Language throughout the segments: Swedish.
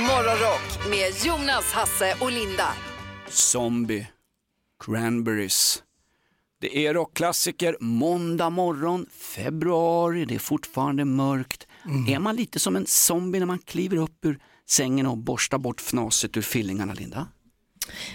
Morgonrock med Jonas, Hasse och Linda. Zombie, Cranberries. Det är rockklassiker, måndag morgon, februari, det är fortfarande mörkt. Är man lite som en zombie när man kliver upp ur sängen och borstar bort fnaset ur fillingarna, Linda?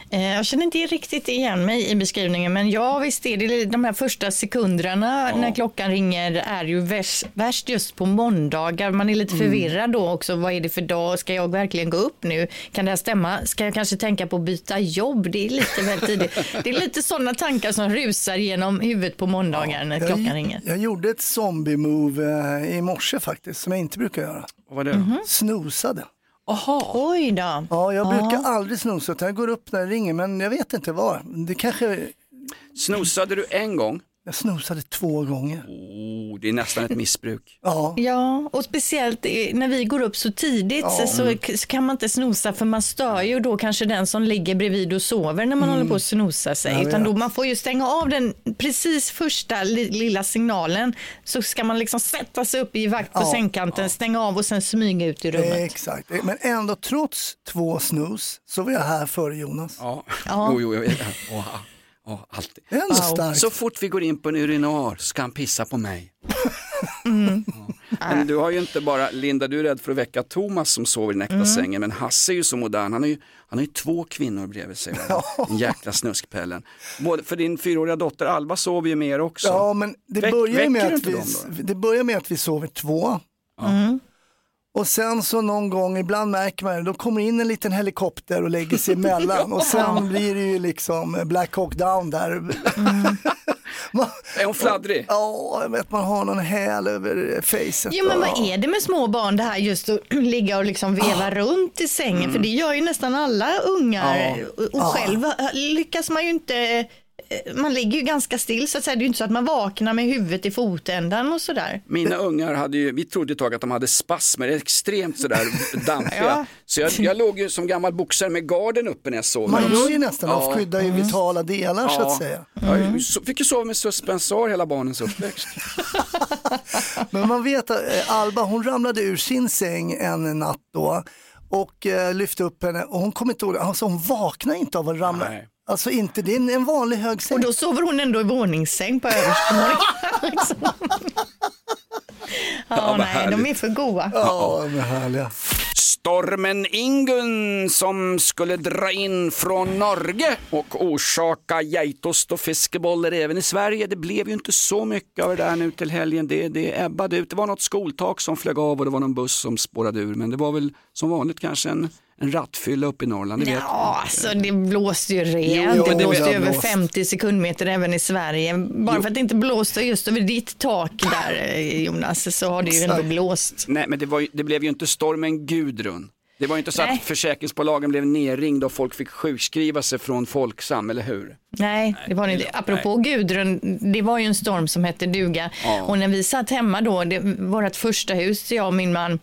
Eh, Jag känner inte riktigt igen mig i beskrivningen, men ja visst är det de här första sekunderna när klockan ringer är ju värst, värst just på måndagar. Man är lite förvirrad då också. Vad är det för dag? Ska jag verkligen gå upp nu? Kan det här stämma? Ska jag kanske tänka på att byta jobb? Det är lite väl tidigt. Det är lite sådana tankar som rusar genom huvudet på måndagar när klockan jag, ringer. jag gjorde ett zombie-move eh, i morse faktiskt, som jag inte brukar göra. Vad var det då? Snosade. Aha. Oj då. Ja, jag brukar aldrig snosa, utan jag går upp när det ringer, men jag vet inte var. Det kanske, Snosade du en gång? Jag snosade två gånger. Oh, det är nästan ett missbruk. Ja, Ja, och speciellt när vi går upp så tidigt så, så k- så kan man inte snosa för man stör ju då kanske den som ligger bredvid och sover när man håller på att snosa sig. Jag Utan då man får ju stänga av den precis första li, lilla signalen så ska man liksom sätta sig upp i vakt på Ja. sängkanten, stänga av och sen smyga ut ur rummet. exakt. Men ändå trots två snus så var jag här före Jonas. Ja, Ja. jo, jo, jag oh, alltid. Ändå starkt. Så fort vi går in på en urinar ska han pissa på mig. Ja. Men du har ju inte bara, Linda du är rädd för att väcka Thomas som sover i den äkta sängen, men Hasse är ju så modern, han har ju, han har ju två kvinnor bredvid sig. va? En jäkla snuskpellen. Både för din fyraåriga dotter Alva sover ju med er också. Ja, men det Väck- börjar, med att vi, det börjar med att vi sover två. Och sen så någon gång, ibland märker man det, då kommer in en liten helikopter och lägger sig emellan. Och sen blir det ju liksom Black Hawk Down där. man, Är hon fladdrig? ja, vet man har någon häl över facet. Jo men vad är det med små barn det här just att ligga och liksom veva runt i sängen för det gör ju nästan alla ungar och och själv lyckas man ju inte man ligger ju ganska still så att säga. Det är ju inte så att man vaknar med huvudet i fotändan och sådär. Mina ungar hade ju, vi trodde ett tag att de hade spasmer, extremt sådär dampiga. Ja. Så jag, jag låg ju som gammal boxare med garden uppe när jag sov. Man gör ju nästan, man Ja. skyddar ju vitala delar så att säga. Jag så- fick ju sova med suspensar hela barnens uppväxt. Men man vet att eh, Alba hon ramlade ur sin säng en natt då och eh, lyfte upp henne och hon kom inte ihåg, alltså hon vaknade inte av att ramla. Nej. Alltså inte, det är en, vanlig hög säng. Och då sover hon ändå i våningssäng på översta våningen. liksom. Ja, nej, härligt. de är för goa. Ja, de är härliga. Stormen Ingun som skulle dra in från Norge och orsaka geitost och fiskeboller även i Sverige. Det blev ju inte så mycket av det där nu till helgen. Det, det ebbade ut. Det var något skoltak som flög av och det var någon buss som spårade ur. Men det var väl som vanligt kanske en, en rattfylla uppe i Norrland. Det vet Ja, alltså det blåste ju rejält. Jo, det det blåste har över blåst. 50 sekundmeter även i Sverige. Bara för att det inte blåste just över ditt tak där eh, Jonas så har det ju ändå blåst. Nej, men det, var det blev ju inte stormen Gudrun. Det var ju inte så Nej. att försäkringsbolagen blev nerringda och folk fick sjukskriva sig från Folksam, eller hur? Nej, det var det inte. Apropå Gudrun, det var ju en storm som hette duga. Ja. Och när vi satt hemma då, det, vårt första hus, jag och min man,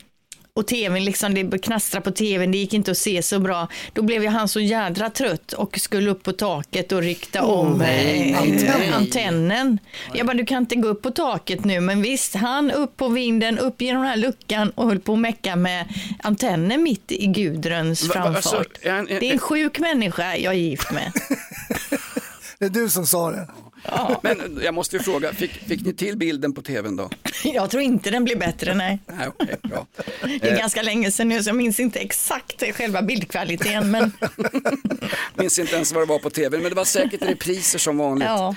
och tvn, liksom, det knastrade på tvn, det gick inte att se så bra. Då blev ju han så jädra trött och skulle upp på taket och rikta om nej, eh, nej. antennen. Jag bara, du kan inte gå upp på taket nu, men visst, han upp på vinden, upp genom den här luckan och höll på att mecka med antennen mitt i Gudruns Va- va- framfart. alltså, en- en- det är en sjuk människa jag är gift med. Det är du som sa det. Men jag måste ju fråga, fick, fick ni till bilden på tvn då? Jag tror inte den blir bättre, nej. Nej, okej, bra. Det är ganska länge sedan nu så jag minns inte exakt själva bildkvaliteten. Men Minns inte ens vad det var på tv, men det var säkert repriser som vanligt. ja,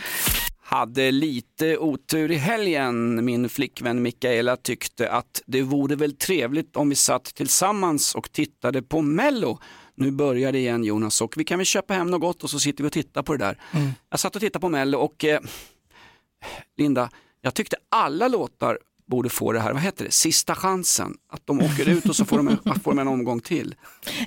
Hade lite otur i helgen. Min flickvän Mikaela tyckte att det vore väl trevligt om vi satt tillsammans och tittade på Mello. Nu börjar det igen Jonas och vi kan väl köpa hem något gott och så sitter vi och tittar på det där. Jag satt och tittade på Mello och eh, Linda, jag tyckte alla låtar borde få det här, vad heter det, sista chansen. Att de åker ut och så får de en, får de en omgång till.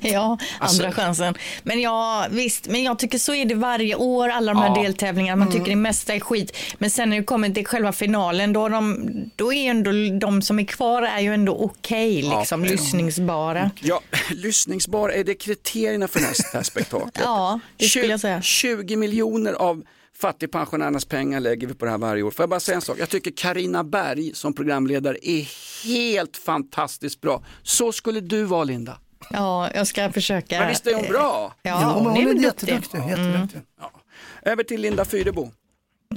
ja, Alltså- andra chansen. Men ja, visst, men jag tycker så är det varje år, alla de här Ja. deltävlingarna. Man tycker det mesta är skit. Men sen när det kommer till själva finalen, då, är de, då är ändå de som är kvar är ju ändå okej, liksom, lyssningsbara. Ja, lyssningsbar, är det kriterierna för nästa här spektaklet? Ja, det skulle jag säga. 20 miljoner av fattigpensionärernas pengar lägger vi på det här varje år. Får jag bara säga en sak? Jag tycker Karina Berg som programledare är helt fantastiskt bra. Så skulle du vara Linda. Ja, jag ska försöka. Men visst är hon bra? Ja, Ja, men hon är hon är jätteduktig. jätteduktig. Över till Linda Fyrebo.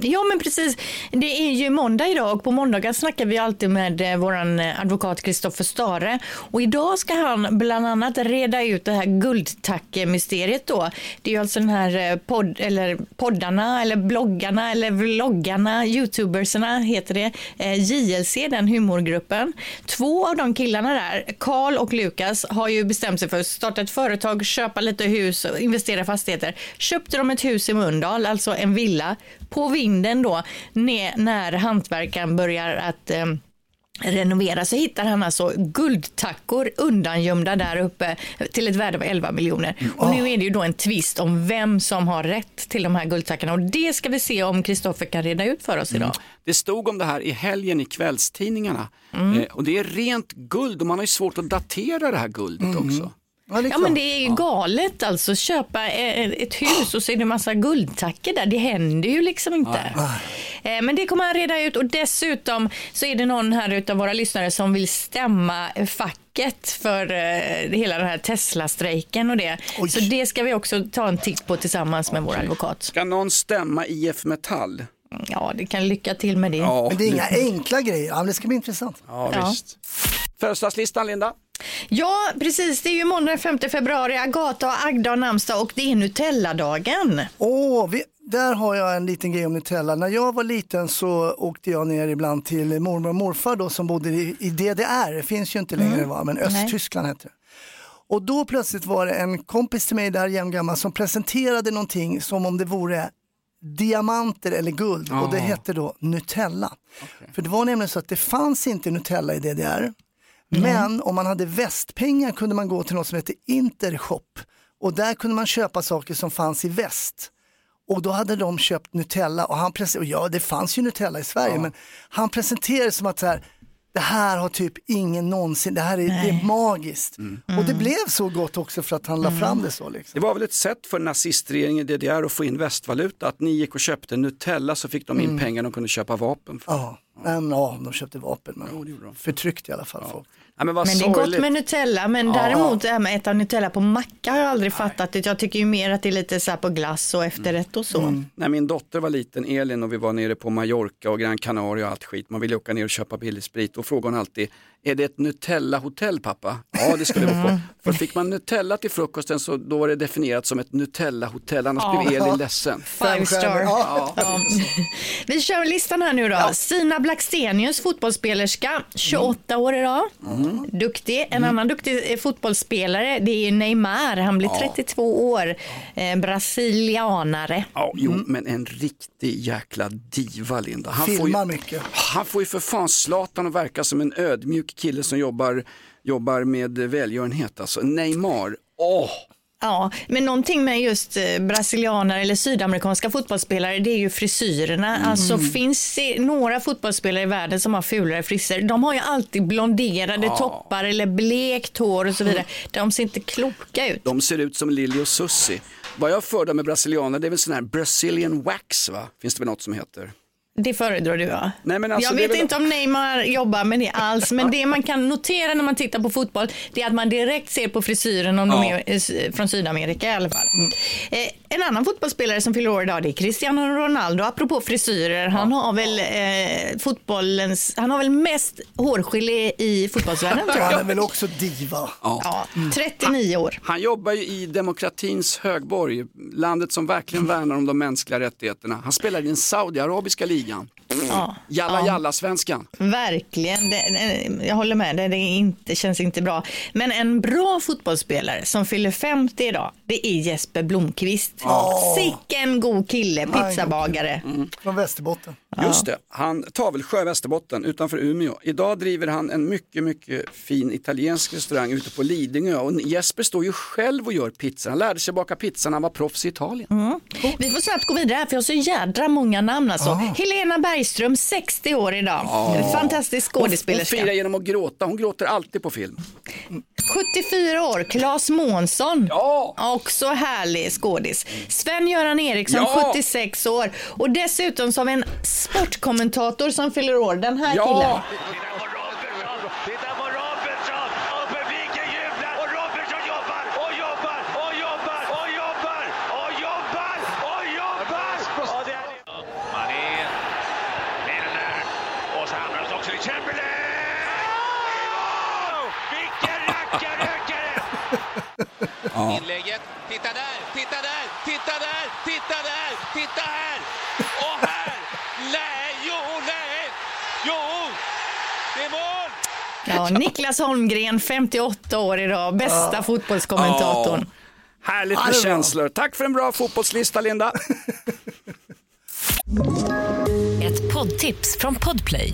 Ja, men precis. Det är ju måndag idag och på måndagar snackar vi alltid med eh, vår eh, advokat Kristoffer Stare. Och idag ska han bland annat reda ut det här guldtackemysteriet då. Det är ju alltså den här eh, podd, eller poddarna eller bloggarna eller vloggarna, youtubersarna heter det, JLC, den humorgruppen. Två av de killarna där, Karl och Lukas, har ju bestämt sig för att starta ett företag, köpa lite hus och investera i fastigheter. Köpte de ett hus i Mölndal, alltså en villa, på vinden då, när hantverkaren börjar att eh, renovera så hittar han alltså guldtackor undangömda där uppe till ett värde av 11 miljoner. Och nu är det ju då en tvist om vem som har rätt till de här guldtackorna och det ska vi se om Kristoffer kan reda ut för oss idag. Det stod om det här i helgen i kvällstidningarna. Mm. Eh, och det är rent guld och man har ju svårt att datera det här guldet också. Ja, det är Ja men det är ju galet alltså, köpa eh, ett hus och så är det massa guldtackor där. Det händer ju liksom inte. Eh, Men det kommer han reda ut och dessutom så är det någon här utav våra lyssnare som vill stämma facket för eh, hela den här Tesla-strejken och det. Oj. Så det ska vi också ta en titt på tillsammans med vår advokat. Ska någon stämma IF Metall? Ja, det kan lycka till med det. Ja, Men det är inga enkla grejer. Ja, det ska bli intressant. ja, Ja. Födelsedagslistan Linda? Ja, precis. Det är ju måndag den 5 februari. Agata och Agda har namnsdag och det är Nutella-dagen. Åh, vi, där har jag en liten grej om Nutella. När jag var liten så åkte jag ner ibland till mormor och morfar då, som bodde i, i DDR. Det finns ju inte längre, va? men Östtyskland hette det. Och då plötsligt var det en kompis till mig där jämngammal som presenterade någonting som om det vore diamanter eller guld och det hette då Nutella. För det var nämligen så att det fanns inte Nutella i DDR. Men om man hade västpengar kunde man gå till något som hette Intershop och där kunde man köpa saker som fanns i väst. Och då hade de köpt Nutella och han presenterade, ja det fanns ju Nutella i Sverige men han presenterade som att så här, det här har typ ingen någonsin, det här är, det är magiskt. Och det blev så gott också för att han la fram det så. Liksom. Det var väl ett sätt för nazistregeringen i DDR att få in västvaluta, att ni gick och köpte Nutella så fick de in pengar de kunde köpa vapen för. Ja, men, ja, de köpte vapen men Jo, de. förtryckte i alla fall folk. Ja, men Men det är gott med Nutella, men däremot det här med att äta Nutella på macka har jag aldrig fattat. Det. Jag tycker ju mer att det är lite så här på glass och efterrätt och så. När min dotter var liten, Elin, och vi var nere på Mallorca och Gran Canaria och allt skit, man ville åka ner och köpa billig sprit och frågade hon alltid, är det ett Nutella-hotell pappa? Ja det skulle det vara på. För fick man Nutella till frukosten så då var det definierat som ett Nutella-hotell, annars blev Elin ledsen. Five star. Ja. Ja. Vi kör listan här nu då. Stina Blackstenius, fotbollsspelerska, 28 år idag. Duktig. En annan duktig eh, fotbollsspelare, det är Neymar. Han blir 32 år. Eh, brasilianare. Ja, jo, men en riktig jäkla diva Linda. Han Filmar får ju, mycket. Han får ju för fan Zlatan att verka som en ödmjuk kille som jobbar, jobbar med välgörenhet. Alltså Neymar, åh! Ja, men någonting med just eh, brasilianare eller sydamerikanska fotbollsspelare, det är ju frisyrerna. Alltså finns det några fotbollsspelare i världen som har fulare frisyrer? De har ju alltid blonderade toppar eller blekt hår och så vidare. De ser inte kloka ut. De ser ut som Lili och Susi. Vad jag fördar med brasilianer det är väl sån här Brazilian wax va? Finns det väl något som heter? Det föredrar du ja. Nej, men alltså, jag vet väl- inte om Neymar jobbar med det alls, men det man kan notera när man tittar på fotboll, det är att man direkt ser på frisyren om de Ja. är eh, från Sydamerika i alla fall. Eh, en annan fotbollsspelare som fyller år idag, det är Cristiano Ronaldo. Apropå frisyrer, han har väl eh, fotbollens, han har väl mest hårgelé i fotbollsvärlden tror Han jag. är väl också diva. Ja, 39 år. Han jobbar ju i demokratins högborg, landet som verkligen värnar om de mänskliga rättigheterna. Han spelar i den saudiarabiska ligan. Ja. Jalla jalla svenskan. Verkligen, det, det, jag håller med. Det, det inte, känns inte bra. Men en bra fotbollsspelare som fyller 50 idag, det är Jesper Blomqvist. Sicken god kille, pizzabagare. Från Västerbotten. Just det, han Tavelsjö, Västerbotten utanför Umeå. Idag driver han en mycket, mycket fin italiensk restaurang ute på Lidingö och Jesper står ju själv och gör pizza. Han lärde sig baka pizza när han var proffs i Italien. Vi får snabbt gå vidare här, för jag har så jädra många namn alltså. Helena Bergström, 60 år idag. Fantastisk Hon skådespelerska. firar genom att gråta, hon gråter alltid på film. 74 år, Claes Månsson. Ja! Också härlig skådis. Sven-Göran Eriksson, Ja! 76 år. Och dessutom så har vi en sportkommentator som fyller år. Den här killen. Ja! Titta på Robertson! Titta på Robertson! Och publiken jublar! Och Robertson Inlägget. Titta där, titta där, titta där, titta där, titta här! Och här! Nej, jo, nej! Jo! Det är mål! Ja, Niklas Holmgren, 58 år idag, bästa fotbollskommentatorn. Härligt Ja, med känslor. Tack för en bra fotbollslista Linda. Ett poddtips från Podplay.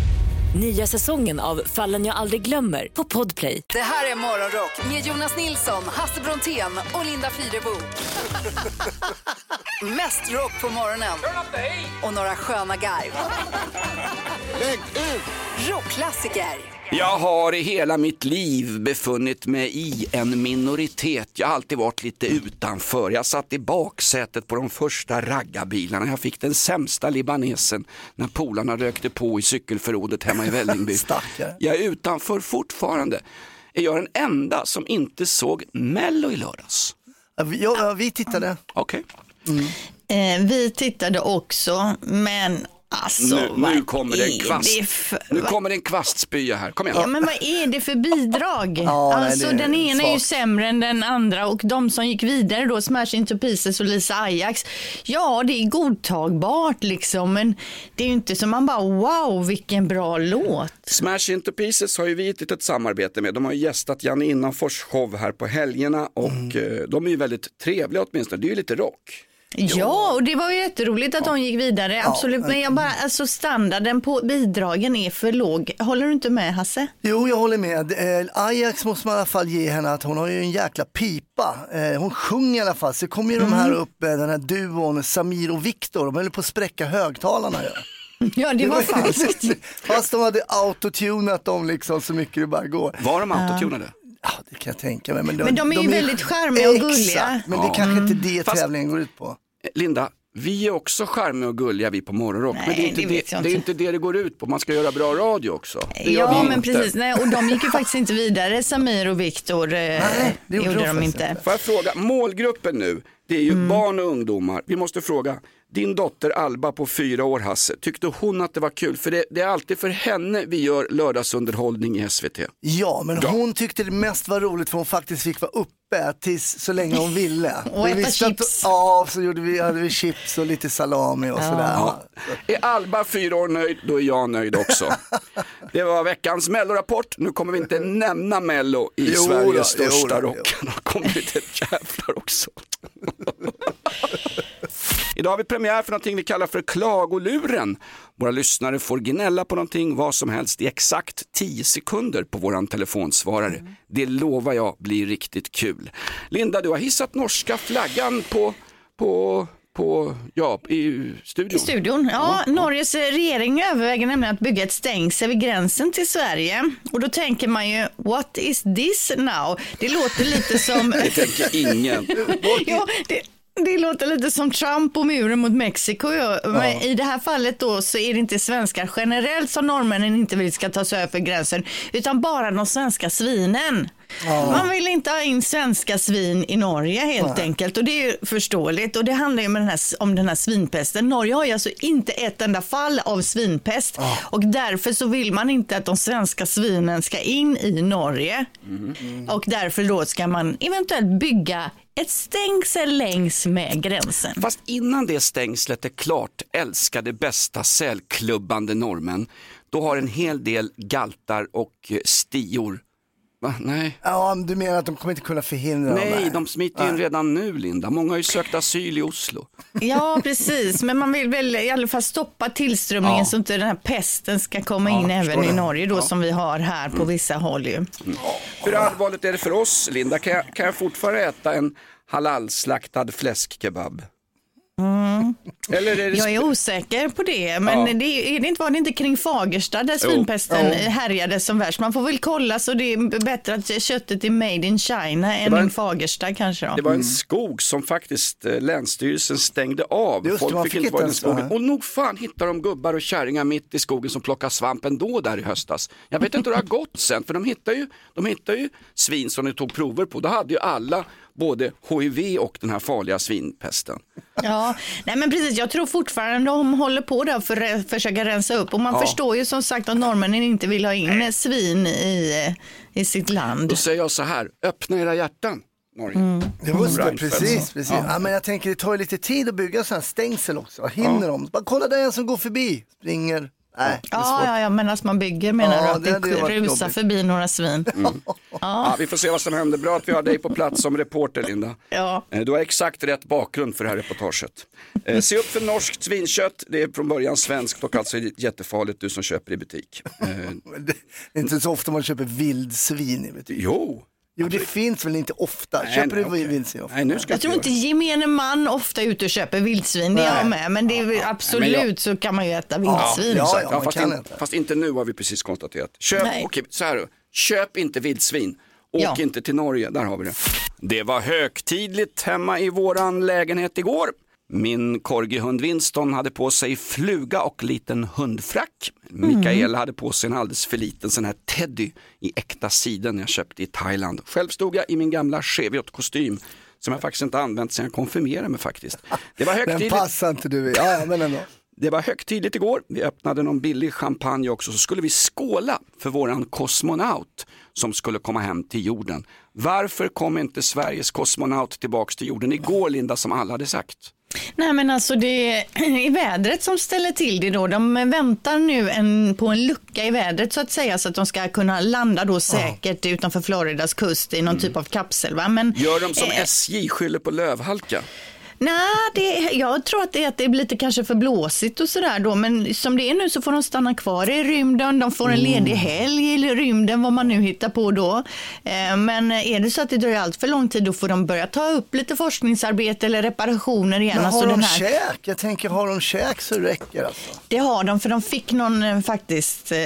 Nya säsongen av Fallen jag aldrig glömmer på Podplay. Det här är Morgonrock med Jonas Nilsson, Hasse Brontén och Linda Fyrebo. Mest rock på morgonen. Och några sköna garv. Rockklassiker. Jag har i hela mitt liv befunnit mig i en minoritet. Jag har alltid varit lite utanför. Jag satt i baksätet på de första raggarbilarna. Jag fick den sämsta libanesen när polarna rökte på i cykelförrådet hemma i Vällingby. Jag är utanför fortfarande. Är jag den enda som inte såg Mello i lördags? Ja, vi- tittade. Okej, Eh, vi tittade också, men alltså nu, nu kommer det en kvast. det för- Nu kommer det en kvastspya här. Kom igen. Ja, men vad är det för bidrag? Ja, nej, alltså är den ena är ju sämre än den andra och de som gick vidare då, Smash Into Pieces och Lisa Ajax, ja det är godtagbart liksom, men det är ju inte som man bara wow vilken bra låt. Smash Into Pieces har ju vi ett litet samarbete med. De har ju gästat Janne Innanfors show här på helgerna och Mm. eh, de är ju väldigt trevliga åtminstone. Det är ju lite rock. Ja, och det var ju jätteroligt att de gick vidare, absolut, men jag bara, alltså standarden på bidragen är för låg. Håller du inte med Hasse? Jo, jag håller med. Eh, Ajax måste man i alla fall ge henne att hon har ju en jäkla pipa. Eh, hon sjunger i alla fall. Så kommer ju de här upp, eh, den här duon Samir och Viktor. De höll på att spräcka högtalarna. Ja. Ja, det var falskt. Fast de hade autotunat dem liksom så mycket det bara går. Var de autotunade? Ja, det kan jag tänka mig. Men, Men de är ju väldigt charmiga och gulliga. Exakt, men det är kanske inte det Fast- tävlingen går ut på. Linda, vi är också charmiga och gulliga vi på Morgonrock. Nej, men det är, inte det det, jag det är inte. inte det det går ut på. Man ska göra bra radio också. Det Ja, men inte. precis. Nej, och de gick ju faktiskt inte vidare, Samir och Viktor. Eh, det gjorde de inte. inte. Får jag fråga, målgruppen nu, det är ju Mm. barn och ungdomar. Vi måste fråga, din dotter Alba på fyra år Hasse, tyckte hon att det var kul? För det, det är alltid för henne vi gör lördagsunderhållning i SVT. Ja, men hon tyckte det mest var roligt för hon faktiskt fick vara uppe tills så länge hon ville. Och Vi äta visste att- chips. Ja, så gjorde vi, hade vi chips och lite salami och sådär. Ja. Är Alba fyra år nöjd, då är jag nöjd också. Det var veckans mellorapport. Nu kommer vi inte nämna mello i Jo Sveriges då, största då, rock. Då kommer lite jävlar också. Idag har vi premiär för någonting vi kallar för klagoluren. Våra lyssnare får gnälla på någonting, vad som helst i exakt 10 sekunder på våran telefonsvarare. Det lovar jag blir riktigt kul. Linda, du har hissat norska flaggan på, på, på ja, i studion. I studion. Ja, Norges regering överväger nämligen att bygga ett stängsel vid gränsen till Sverige. Och då tänker man ju, what is this now? Det låter lite som... Det tänker ingen. ja, det, det låter lite som Trump och muren mot Mexiko. Ja. Men i det här fallet då så är det inte svenskar generellt som norrmännen inte vill ska ta sig över gränsen, utan bara de svenska svinen. Man vill inte ha in svenska svin i Norge helt enkelt och det är ju förståeligt och det handlar ju den här, om den här svinpesten. Norge har ju alltså inte ett enda fall av svinpest och därför så vill man inte att de svenska svinen ska in i Norge och därför då ska man eventuellt bygga ett stängsel längs med gränsen. Fast innan det stängslet är klart, älskade bästa sälklubbande norrmän, då har en hel del galtar och stior Va? Nej. Ja, du menar att de kommer inte kunna förhindra dem? Nej, de smiter ju in redan nu Linda. Många har ju sökt asyl i Oslo. Ja, precis. Men man vill väl i alla fall stoppa tillströmningen Ja. så inte den här pesten ska komma in jag även förstår i det. Norge då Ja. som vi har här på vissa håll ju. Hur allvarligt är det för oss Linda? Kan jag, kan jag fortfarande äta en halalslaktad fläskkebab? Eller är det Jag är osäker på det, men Ja. det, är det inte, var det inte kring Fagersta där Jo. svinpesten härjade som värst? Man får väl kolla så det är bättre att köttet är made in China än en- Fagersta kanske då. Det var en skog som faktiskt eh, Länsstyrelsen stängde av. Just det, man fick inte vara i skogen. Och nog fan hittar de gubbar och kärringar mitt i skogen som plockar svamp ändå där i höstas. Jag vet inte hur det har gått sen, för de hittar ju, de hittar ju svin som de tog prover på. Då hade ju alla både HIV och den här farliga svinpesten. Ja, nej men precis. Jag tror fortfarande de håller på där för att försöka rensa upp och man Ja. förstår ju som sagt att norrmännen inte vill ha in svin i, i sitt land. Då säger jag så här, öppna era hjärtan. Norge. Mm. Det var det, precis. precis. Ja. men jag tänker det tar ju lite tid att bygga sådana här stängsel också. Hinner de? Bara kolla där är en som går förbi, springer. Nej, Ja, ja, ja, men att man bygger menar Ja, du att det det, rusar förbi några svin? Ja, vi får se vad som händer. Bra att vi har dig på plats som reporter Linda. Ja. Eh, Du har exakt rätt bakgrund för det här reportaget. Eh, Se upp för norskt svinkött, det är från början svenskt och alltså jättefarligt du som köper i butik. Eh, Det är inte så ofta man köper vildsvin i butik. Jo, Jo, det finns väl inte ofta. Nej, Köper nej, du okej. vildsvin ofta? Nej, nu ska Jag tror inte gemene man ofta är ute och köper vildsvin, det är jag med. Men det är, absolut Men jag- så kan man ju äta vildsvin. ja, Exakt. man fast, kan in, inte. fast inte nu har vi precis konstaterat. Köp, okej, så här. Köp inte vildsvin. Åk Ja. inte till Norge, där har vi det. Det var högtidligt hemma i våran lägenhet igår. Min korgihund Winston hade på sig fluga och liten hundfrack. Mikaela hade på sig en alldeles för liten sån här teddy i äkta siden jag köpte i Thailand. Själv stod jag i min gamla Cheviot-kostym som jag faktiskt inte använt sedan jag konfirmerade mig faktiskt. Det var Den högtidligt. passar inte du i. Ja, men ändå. Det var högtidligt igår. Vi öppnade någon billig champagne också. Så skulle vi skåla för våran kosmonaut som skulle komma hem till jorden. Varför kom inte Sveriges kosmonaut tillbaks till jorden igår, Linda, som alla hade sagt? Nej men alltså det är vädret som ställer till det då. De väntar nu en, på en lucka i vädret så att säga så att de ska kunna landa då säkert utanför Floridas kust i någon typ av kapsel. Va? Men, Gör de som eh, SJ, skyller på lövhalka? Nej, jag tror att det, är att det blir lite kanske för blåsigt och sådär då. Men som det är nu så får de stanna kvar i rymden. De får en ledig helg i rymden, vad man nu hittar på då. Eh, men är det så att det dröjer allt för lång tid, då får de börja ta upp lite forskningsarbete eller reparationer igen. Men Alltså har de den här- käk? Jag tänker, har de käk så räcker alltså. Det har de, för de fick någon eh, faktiskt eh,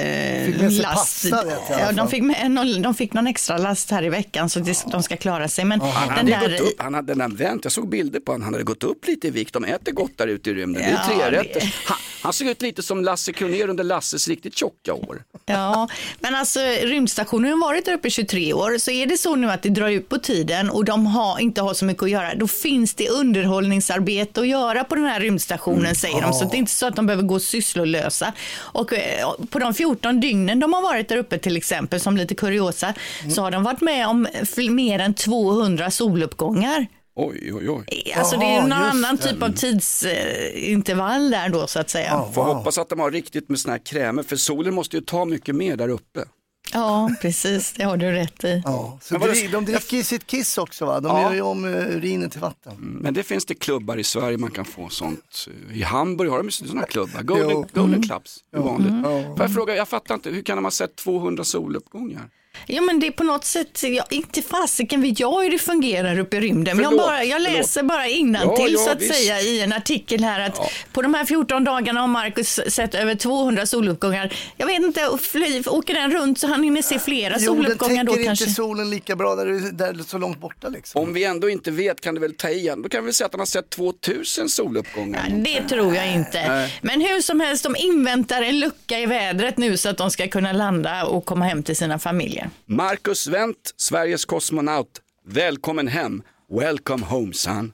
Fick med last. pasta, vet jag ja, de, fick med, någon, de fick någon extra last här i veckan så det, de ska klara sig. Men Han den hade, där, gått upp, han hade den där vänt, jag såg bilder på honom, han hade gått upp lite i vikt, de äter gott där ute i rymden, det är Ja, trerätter. det- Han, han såg ut lite som Lasse Kronér under Lasses riktigt tjocka år. Ja, men alltså rymdstationen har varit där uppe i 23 år, så är det så nu att det drar ut på tiden och de har, inte har så mycket att göra, då finns det underhållningsarbete att göra på den här rymdstationen säger de. Så det är inte så att de behöver gå sysslolösa. Och eh, på de 14 dygnen de har varit där uppe till exempel, som lite kuriosa, så har de varit med om mer än 200 soluppgångar. Oj, oj, oj. Alltså det är någon just annan det. typ av tidsintervall där då så att säga. Får hoppas att de har riktigt med såna här krämer, för solen måste ju ta mycket mer där uppe. Ja, precis, det har du rätt i. Ja, så dri- de dricker i sitt kiss också va? De Ja. gör ju om eh, urinen till vatten. Men det finns det klubbar i Sverige man kan få sånt. I Hamburg har de sådana klubbar, Golden, golden clubs, det är vanligt. Får jag fråga, jag fattar inte, hur kan de ha sett 200 soluppgångar? Ja men det är på något sätt, ja, inte fasiken vet jag hur det fungerar uppe i rymden. Men jag, Förlåt, bara, jag förlåt. läser bara innantill Ja, ja, så att visst. säga i en artikel här att på de här 14 dagarna har Marcus sett över 200 soluppgångar. Jag vet inte, fly, åker den runt så han hinner se flera Jorden soluppgångar då kanske. inte solen lika bra där, det- där är så långt borta liksom. Om vi ändå inte vet kan du väl ta igen, då kan vi säga att de har sett 2000 soluppgångar. Ja, det tror jag inte. Men hur som helst, de inväntar en lucka i vädret nu så att de ska kunna landa och komma hem till sina familjer. Marcus Wendt, Sveriges kosmonaut, välkommen hem. Welcome home son.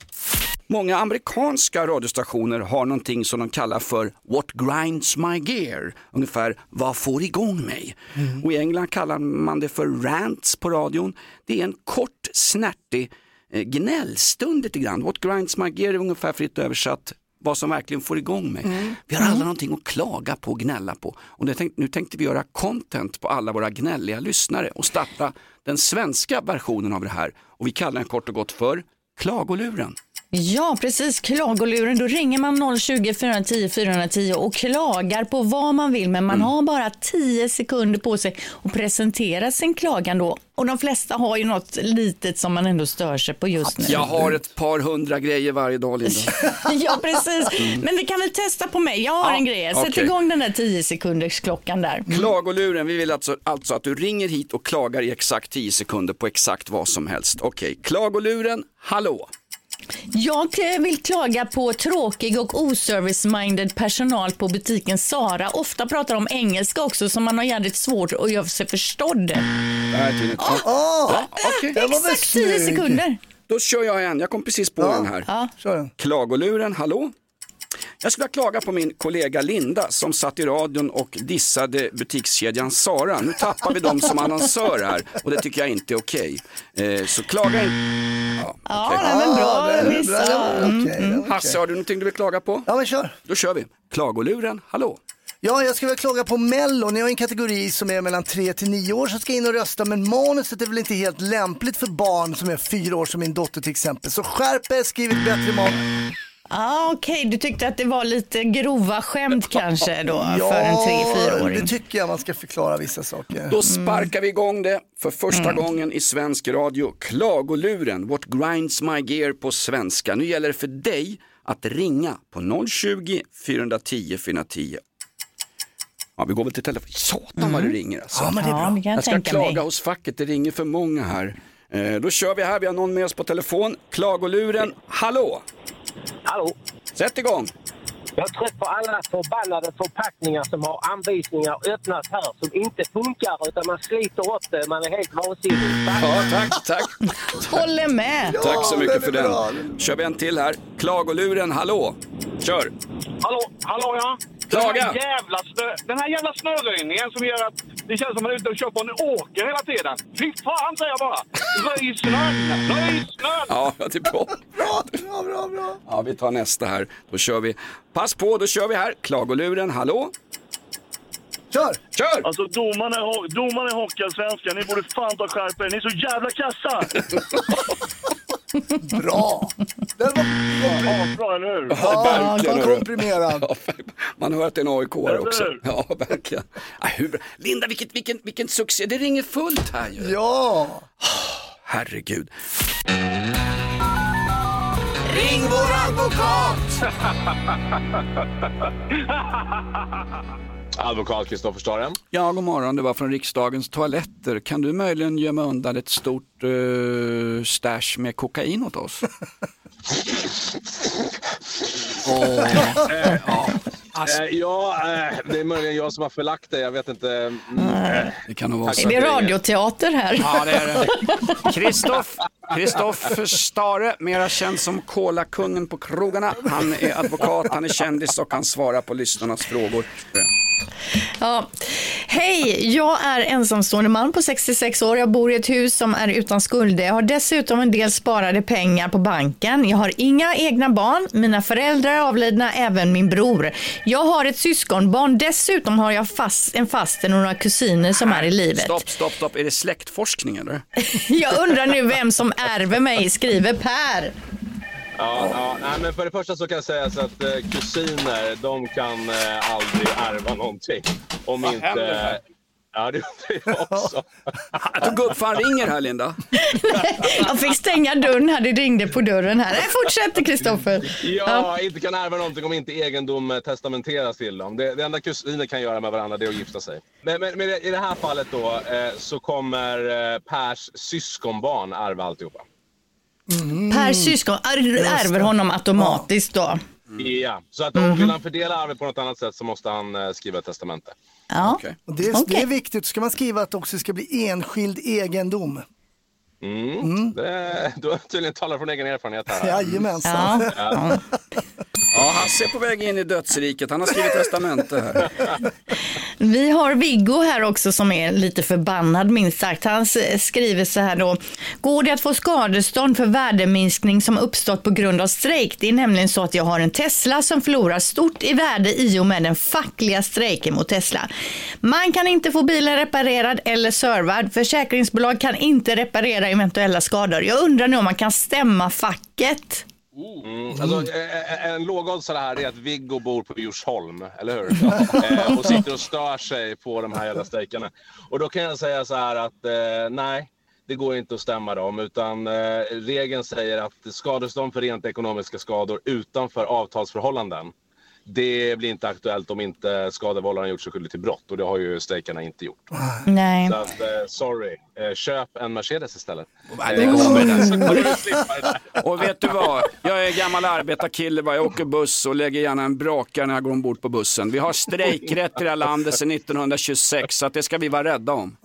Många amerikanska radiostationer har någonting som de kallar för What grinds my gear, ungefär vad får igång mig. Och i England kallar man det för rants på radion. Det är en kort snärtig eh, gnällstund lite grann. What grinds my gear är ungefär fritt översatt vad som verkligen får igång mig. Vi har alla någonting att klaga på och gnälla på. Och nu tänkte, nu tänkte vi göra content på alla våra gnälliga lyssnare och starta den svenska versionen av det här. Och vi kallar den kort och gott för Klagoluren. Ja, precis. Klagoluren. Då ringer man 020 410 410 och klagar på vad man vill. Men man Mm. har bara 10 sekunder på sig att presentera sin klagan då. Och de flesta har ju något litet som man ändå stör sig på just nu. Jag har ett par hundra grejer varje dag Linda. Ja, precis. Men vi kan väl testa på mig. Jag har Ja, en grej. Sätt okej. igång den där 10 sekunders klockan där. Klagoluren, vi vill alltså, alltså att du ringer hit och klagar i exakt 10 sekunder på exakt vad som helst. Okej, klagoluren, hallå. Jag eh, vill klaga på tråkig och oservice-minded personal på butiken Sara. Ofta pratar de engelska också så man har jävligt svårt att göra sig förstådd. Det var väl Exakt 10 snygg. sekunder. då kör jag en. Jag kom precis på den här. Ja. Klagoluren, hallå? Jag skulle vilja klaga på min kollega Linda som satt i radion och dissade butikskedjan Sara. Nu tappar vi dem som annonsör här och det tycker jag inte är okej. Eh, så klaga inte. Ja, Ja, okej. nej, men bra det är bra, Mm. okej. Hasse, har du någonting du vill klaga på? Ja men kör. Då kör vi. Klagoluren, hallå? Ja, jag ska väl klaga på Mello. Ni har en kategori som är mellan 3 till 9 år som ska in och rösta. Men manuset är väl inte helt lämpligt för barn som är 4 år som min dotter till exempel. Så skärp er, skriv ett bättre manus. Ah, Okej, du tyckte att det var lite grova skämt kanske då för en 3-4-åring. det tycker jag man ska förklara vissa saker. Då sparkar vi igång det för första gången i svensk radio. Klagoluren, what grinds my gear på svenska. Nu gäller det för dig att ringa på 020 410 410. Ja, vi går väl till telefon. Satan vad det ringer alltså. Ja, men det är Ja, bra. kan jag Jag ska klaga mig. hos facket, det ringer för många här. Eh, då kör vi här, vi har någon med oss på telefon. Klagoluren, hallå! Hallå? Sätt igång! Jag är trött på alla förbannade förpackningar som har anvisningar öppnat här som inte funkar utan man sliter upp det. Man är helt vansinnig. Ja, tack, tack. Håller med. Tack så Ja, mycket den för är bra. den. Kör vi en till här. Klagoluren, hallå! Kör! Hallå, hallå ja. Klaga. Den här jävla, snö, den här jävla snöröjningen som gör att det känns som att man är ute och kör på en åker hela tiden. Fy fan säger jag bara! Röj snön! Röj snön! Ja, det är bra. Bra, bra, bra, bra. Ja, vi tar nästa här. Då kör vi. Pass på, då kör vi här. Klagoluren, hallå? Kör! Kör! Alltså domarna, domarna i Hockeyallsvenskan, ni borde fan ta skärp er. Ni är så jävla kassa! Bra! Den var Ja, bra, eller hur? Ja, hörru. komprimerad. Ja, Man hör att det är en aik också. Ja, verkligen. Ja, hur. Linda, vilket, vilken, vilken succé. Det ringer fullt här ju. Ja! Herregud. Ring vår advokat! Advokat Kristoffer Staren. Ja, god morgon. Det var från riksdagens toaletter. Kan du möjligen gömma undan ett stort uh, stash med kokain åt oss? Eh, ja, eh, det är möjligen jag som har förlagt det. Jag vet inte. Mm, Det kan nog vara Är så. det radioteater här? Ja, det är det. Kristoff, Kristoffer Stare, mera känd som Kola-kungen på krogarna. Han är advokat, han är kändis och han svarar på lyssnarnas frågor. Ja. Hej, jag är ensamstående man på 66 år. Jag bor i ett hus som är utan skulder. Jag har dessutom en del sparade pengar på banken. Jag har inga egna barn. Mina föräldrar är avlidna, även min bror. Jag har ett syskonbarn. Dessutom har jag fast, en faster och några kusiner som är i livet. Stopp, stopp, stopp. Är det släktforskning eller? Jag undrar nu vem som ärver mig, skriver Per. Ja, ja, nej, men för det första så kan jag säga så att eh, kusiner, de kan eh, aldrig ärva någonting. Om Vad inte... Ja, det undrar jag också. Jag tog upp, fan ringer här Linda. Jag fick stänga dörren här, det ringde på dörren här. Nej, fortsätt Kristoffer. Ja, inte kan ärva någonting om inte egendom eh, testamenteras till dem. Det, det enda kusiner kan göra med varandra det är att gifta sig. Men, men, men i det här fallet då eh, så kommer eh, Pers syskonbarn ärva alltihopa. Per syskon är- ärver honom automatiskt då. Ja, så att om vill han fördela arvet på något annat sätt så måste han eh, skriva ett testamente. Ja. Och det, är, det är viktigt, ska man skriva att det också ska bli enskild egendom. Mm. Det, du har tydligen talat från egen erfarenhet här. Jajamensan. Ja. Ja, Ja, Hasse är på väg in i dödsriket. Han har skrivit testamente här. Vi har Viggo här också som är lite förbannad minst sagt. Han skriver så här då. Går det att få skadestånd för värdeminskning som uppstått på grund av strejk? Det är nämligen så att jag har en Tesla som förlorar stort i värde i och med den fackliga strejken mot Tesla. Man kan inte få bilen reparerad eller servad. Försäkringsbolag kan inte reparera eventuella skador. Jag undrar nu om man kan stämma facket. Mm. Alltså, eh, eh, en lågoddsare här är att Viggo bor på Djursholm, eller hur? eh, och sitter och stör sig på de här jävla strejkarna. Och då kan jag säga så här att eh, nej, det går inte att stämma dem. Utan eh, regeln säger att skadestånd för rent ekonomiska skador utanför avtalsförhållanden det blir inte aktuellt om inte skadevållaren gjort sig skyldig till brott och det har ju strejkarna inte gjort. Nej. Så att, eh, sorry, eh, köp en Mercedes istället. det Eh, kommer så kommer du slippa det där. Och vet du vad? Jag är gammal arbetarkille, jag åker buss och lägger gärna en brakare när jag går ombord på bussen. Vi har strejkrätt i det här landet sedan 1926 så att det ska vi vara rädda om.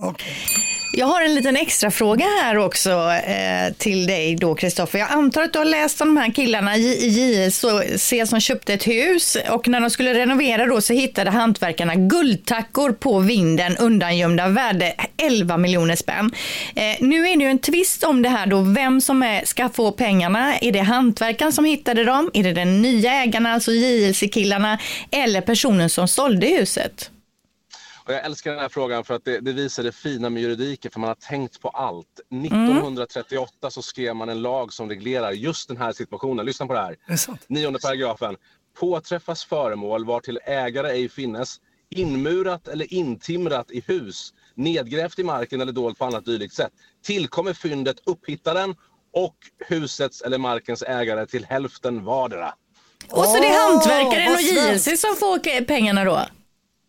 Jag har en liten extra fråga här också eh, till dig då Kristoffer. Jag antar att du har läst om de här killarna i JLC som köpte ett hus och när de skulle renovera då så hittade hantverkarna guldtackor på vinden undangömda värde 11 miljoner spänn. Eh, nu är det ju en tvist om det här då, vem som är, ska få pengarna. Är det hantverkaren som hittade dem? Är det den nya ägarna, alltså JLC-killarna eller personen som sålde huset? Och jag älskar den här frågan för att det, det visar det fina med juridiken för man har tänkt på allt. 1938 så skrev man en lag som reglerar just den här situationen. Lyssna på det här. Det? Nionde paragrafen. Påträffas föremål var till ägare ej finnes, inmurat eller intimrat i hus, nedgrävt i marken eller dolt på annat dylikt sätt, tillkommer fyndet upphittaren och husets eller markens ägare till hälften vardera. Och så det är hantverkaren vad och. JLC som får pengarna då?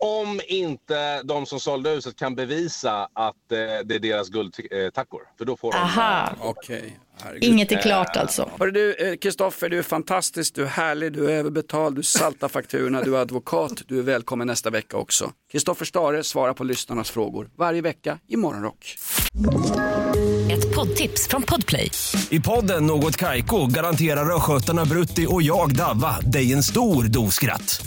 Om inte de som sålde huset kan bevisa att eh, det är deras guldtackor. För då får de... Aha, Okej. inget är klart alltså. Hörru du, eh, Kristoffer, du är fantastisk, du är härlig, du är överbetald, du saltar fakturorna, du är advokat, du är välkommen nästa vecka också. Kristoffer Stare svarar på lyssnarnas frågor varje vecka i Morgonrock. Ett poddtips från Podplay. I podden Något Kaiko garanterar östgötarna Brutti och jag, Davva, dig en stor dos skratt.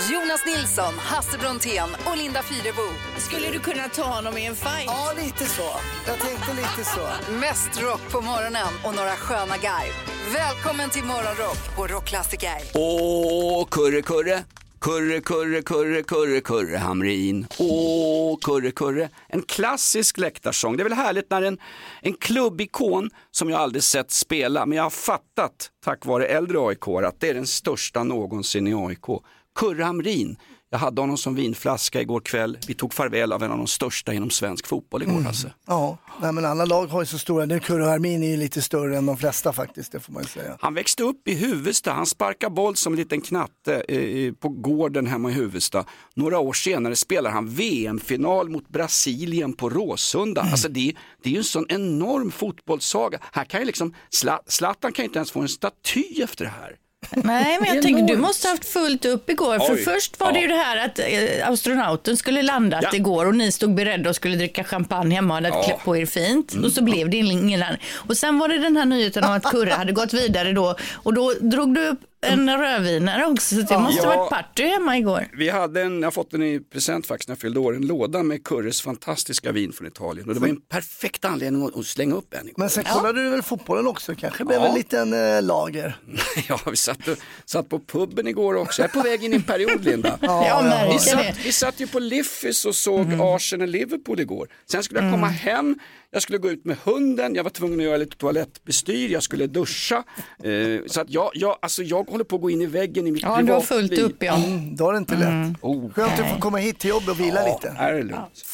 Jonas Nilsson, Hasse Brontén och Linda Fyrebo. Skulle du kunna ta honom i en fight? Ja, lite så. Jag tänkte lite så. Mest rock på morgonen och några sköna garv. Välkommen till Morgonrock på Rockklassiker. Åh, kurre, kurre. Kurre, kurre, kurre, kurre, kurre, Hamrin. Åh, kurre, kurre. En klassisk läktarsång. Det är väl härligt när en, en klubbikon som jag aldrig sett spela, men jag har fattat tack vare äldre aik att det är den största någonsin i AIK. Kurre Hamrin. Jag hade honom som vinflaska igår kväll. Vi tog farväl av en av de största inom svensk fotboll igår, Hasse. Ja, nej, men alla lag har ju så stora. Nu Kurre Armin är ju lite större än de flesta faktiskt, det får man ju säga. Han växte upp i Huvudsta, han sparkar boll som en liten knatte eh, på gården hemma i Huvudsta. Några år senare spelar han VM-final mot Brasilien på Råsunda. Alltså det, det är ju en sån enorm fotbollssaga. Här kan ju liksom, Zla- Zlatan kan ju inte ens få en staty efter det här. Nej, men jag tycker du måste ha haft fullt upp igår. För Oj. först var det Ja. ju det här att eh, astronauten skulle landat Ja. igår och ni stod beredda och skulle dricka champagne hemma och hade Ja. Mm. klätt på er fint. Och så blev det ingen land. Och sen var det den här nyheten om att Kurre hade gått vidare då och då drog du upp en rödvinare också. Så det måste Ja. varit party hemma igår. Vi hade en, jag har fått den i present faktiskt när jag fyllde år, en låda med Kurres fantastiska vin från Italien. Och det var en perfekt anledning att, att slänga upp en. Men sen kollade du väl fotbollen också? Kanske blev Ja. en liten eh, lager. Ja, vi satt, och, satt på puben igår också. Jag är på väg in i en period, Linda. Jag märker vi, satt, vi satt ju på Liffis och såg Arsenal-Liverpool igår. Sen skulle jag komma hem, jag skulle gå ut med hunden, jag var tvungen att göra lite toalettbestyr, jag skulle duscha. Eh, så att jag, jag, alltså jag håller på att gå in i väggen i mitt Ja, du har privatliv. fullt upp ja. Mm, då är det inte lätt. Oh, Skönt att du får komma hit till jobbet och vila lite. här är det lugnt.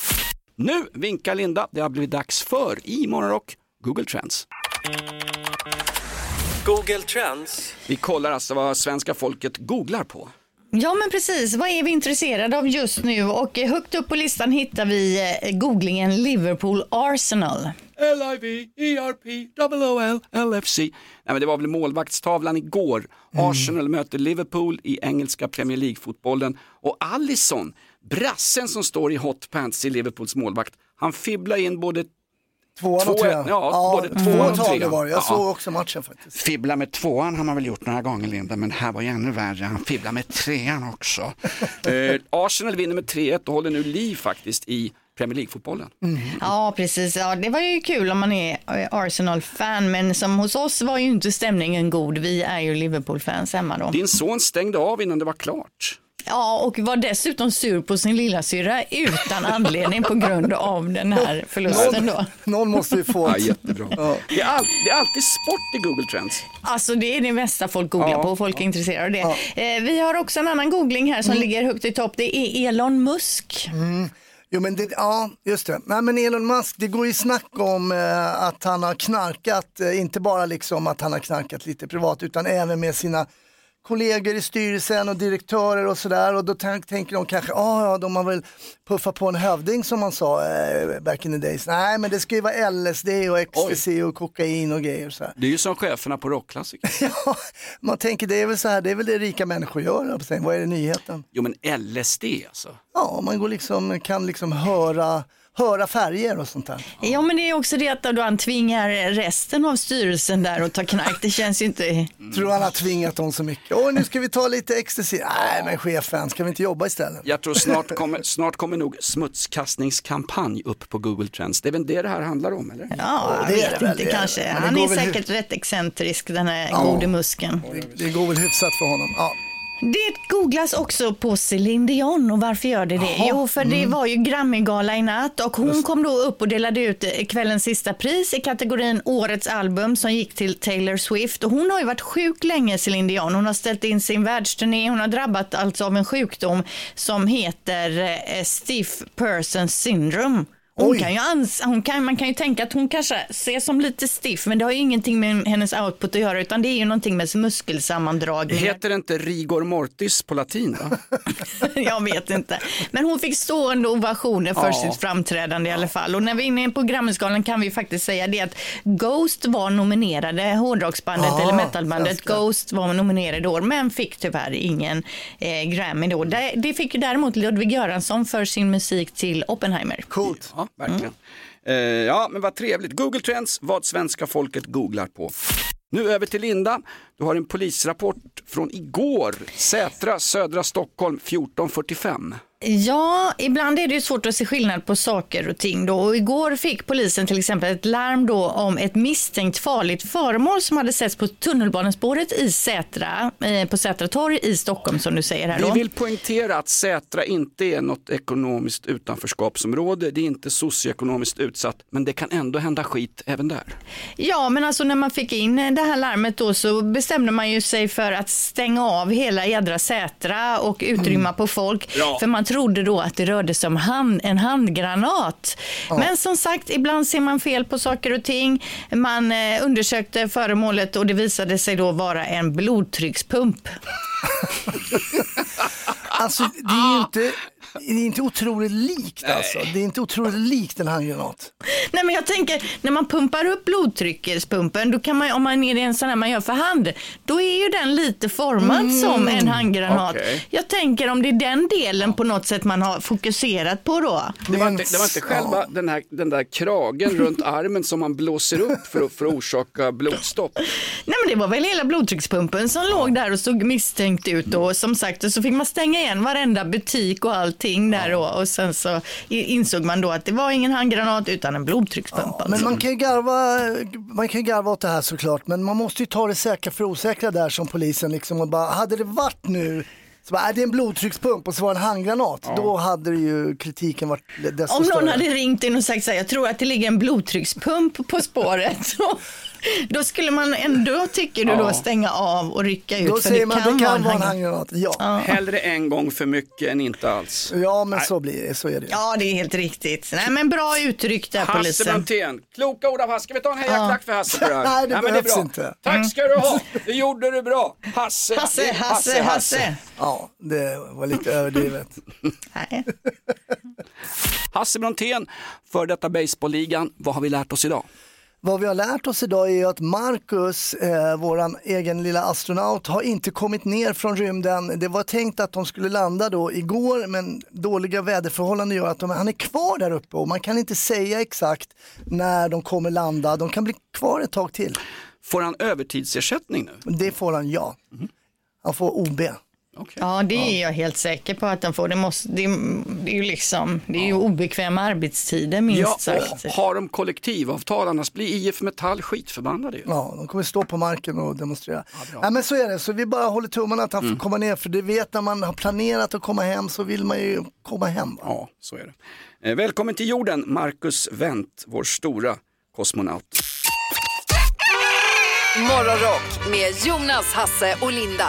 Nu vinkar Linda, det har blivit dags för i Morgonrock Google Trends. Google Trends. Vi kollar alltså vad svenska folket googlar på. Ja men precis, vad är vi intresserade av just nu? Och eh, högt upp på listan hittar vi eh, googlingen Liverpool Arsenal. L-I-V-E-R-P O-O-L L-F-C. Nej, men det var väl målvaktstavlan igår. Arsenal möter Liverpool i engelska Premier League-fotbollen. Och Allison, brassen som står i hotpants i Liverpools målvakt, han fibblar in både Tvåan Två- och trean. ja, både tvåan och trean. var det. Jag Ja. såg också matchen faktiskt. Fibbla med tvåan har man väl gjort några gånger Linda, men här var ju ännu värre. Han fibblar med trean också. eh, Arsenal vinner med 3-1 och håller nu liv faktiskt i Premier League-fotbollen. Ja, precis. Ja, det var ju kul om man är eh, Arsenal-fan, men som hos oss var ju inte stämningen god. Vi är ju Liverpool-fans hemma då. Din son stängde av innan det var klart. Ja, och var dessutom sur på sin lilla syra utan anledning på grund av den här förlusten då. Någon måste ju få... Ja, jättebra. Det, är all, det är alltid sport i Google Trends. Alltså det är det mesta folk googlar Ja, på och folk är intresserade av det. Eh, vi har också en annan googling här som ligger högt i topp. Det är Elon Musk. Mm. Jo men det, ja, just det. Nej men Elon Musk, det går ju snack om eh, att han har knarkat, eh, inte bara liksom att han har knarkat lite privat utan även med sina kollegor i styrelsen och direktörer och sådär och då tänk, tänker de kanske, ah, ja de har väl puffat på en hövding som man sa eh, back in the days. Nej men det ska ju vara LSD och ecstasy och kokain och grejer så här. Det är ju som cheferna på rockklassiker. Man tänker det är väl så här, det är väl det rika människor gör. Vad är det nyheten? Jo men LSD alltså. Ja, man går liksom, kan liksom höra, höra färger och sånt där. Ja, men det är också det att då han tvingar resten av styrelsen där att ta knark. Det känns ju inte... Tror han har tvingat dem så mycket. Åh, nu ska vi ta lite ecstasy. Nej, men chefen, ska vi inte jobba istället? Jag tror snart kommer, snart kommer nog smutskastningskampanj upp på Google Trends. Det är väl det det här handlar om eller? Ja, jag det är vet det inte det kanske. Han är säkert rätt excentrisk den här Ja. gode musken. Det, det går väl hyfsat för honom. Ja. Det googlas också på Céline Dion och varför gör det det? Jaha, Jo, för det mm. var ju Grammygala i natt och hon kom då upp och delade ut eh, kvällens sista pris i kategorin Årets album som gick till Taylor Swift. Och hon har ju varit sjuk länge, Céline Dion. Hon har ställt in sin världsturné. Hon har drabbat alltså av en sjukdom som heter eh, stiff person syndrome. Hon Oj. kan ju ans- hon kan, man kan ju tänka att hon kanske ses som lite stiff, men det har ju ingenting med hennes output att göra, utan det är ju någonting med muskelsammandragningar. Heter det inte rigor mortis på latin? Då? Jag vet inte. Men hon fick stående ovationer för Ja. sitt framträdande i alla fall. Och när vi är inne på Grammisgalan kan vi faktiskt säga det att Ghost var nominerade, hårdrocksbandet Ja, eller metalbandet. Ghost var nominerade i år, men fick tyvärr ingen eh, Grammy då. Det, det fick ju däremot Ludvig Göransson för sin musik till Oppenheimer. Coolt. Ja, verkligen. Eh, ja, men vad trevligt. Google Trends, vad svenska folket googlar på. Nu över till Linda. Du har en polisrapport från igår. Sätra, södra Stockholm, 14.45. Ja, ibland är det ju svårt att se skillnad på saker och ting. Då. Och igår fick polisen till exempel ett larm då om ett misstänkt farligt föremål som hade setts på tunnelbanespåret i Sätra, eh, på Sätra torg i Stockholm som du säger här. Då. Vi vill poängtera att Sätra inte är något ekonomiskt utanförskapsområde. Det är inte socioekonomiskt utsatt, men det kan ändå hända skit även där. Ja, men alltså när man fick in det här larmet då så bestämde man ju sig för att stänga av hela jädra Sätra och utrymma på folk. Ja. För man trodde då att det rörde sig om hand, en handgranat. Men som sagt, ibland ser man fel på saker och ting. Man eh, undersökte föremålet och det visade sig då vara en blodtryckspump. Alltså det är ju inte, det är inte otroligt likt alltså. Det är inte otroligt likt en handgranat. Nej, men jag tänker, när man pumpar upp blodtryckspumpen, då kan man, om man är en sån här man gör för hand, då är ju den lite formad Mm. som en handgranat. Okej. Jag tänker om det är den delen på något sätt man har fokuserat på då. Det var inte, det var inte själva den, här, den där kragen runt armen som man blåser upp för att, för att orsaka blodstopp. Nej men det var väl hela blodtryckspumpen som låg där och såg misstänkt ut och som sagt och så fick man stänga igen varenda butik och allting där då och sen så insåg man då att det var ingen handgranat utan en blodtryckspump. alltså. Men man kan ju garva, man kan ju garva åt det här såklart, men man måste ju ta det säkra för osäkra där som polisen liksom och bara, hade det varit nu så bara, är det en blodtryckspump och så var det en handgranat, då hade det ju kritiken varit desto Om någon större. hade ringt in och sagt så här, jag tror att det ligger en blodtryckspump på spåret. då skulle man ändå, tycker du, då Ja. stänga av och rycka ut. Då för säger man, det kan vara en handgranat. handgranat, ja. Hellre en gång för mycket än inte alls. Ja men så blir det, så är det. Ja, det är helt riktigt. Nej, men bra utryck där, Hasse polisen. Brontén, kloka ord av Hasse. Ska vi ta en hejaklack för Hasse för det? Nej, det men är behövs bra. inte. Tack ska du ha, det gjorde du bra. Hasse, Hasse, Hasse, Hasse. Ja, det var lite överdrivet. Nej. Hasse Brontén, för detta baseballligan. Vad har vi lärt oss idag? Vad vi har lärt oss idag är att Marcus, eh, våran egen lilla astronaut, har inte kommit ner från rymden. Det var tänkt att de skulle landa då igår men dåliga väderförhållanden gör att de, han är kvar där uppe och man kan inte säga exakt när de kommer landa. De kan bli kvar ett tag till. Får han övertidsersättning nu? Det får han ja. Han får OB. Ja, det är jag helt säker på att de får. Det, måste, det, det är ju liksom, det är ju obekväma arbetstider minst Ja, sagt. och har de kollektivavtal annars blir IF Metall skitförbannade ju. Ja, de kommer stå på marken och demonstrera. Nej, men så är det, så vi bara håller tummarna att han Mm. får komma ner, för det vet när man har planerat att komma hem så vill man ju komma hem. Va? Ja, så är det. Eh, välkommen till jorden, Marcus Wendt, vår stora kosmonaut. Morgonrock med Jonas, Hasse och Linda.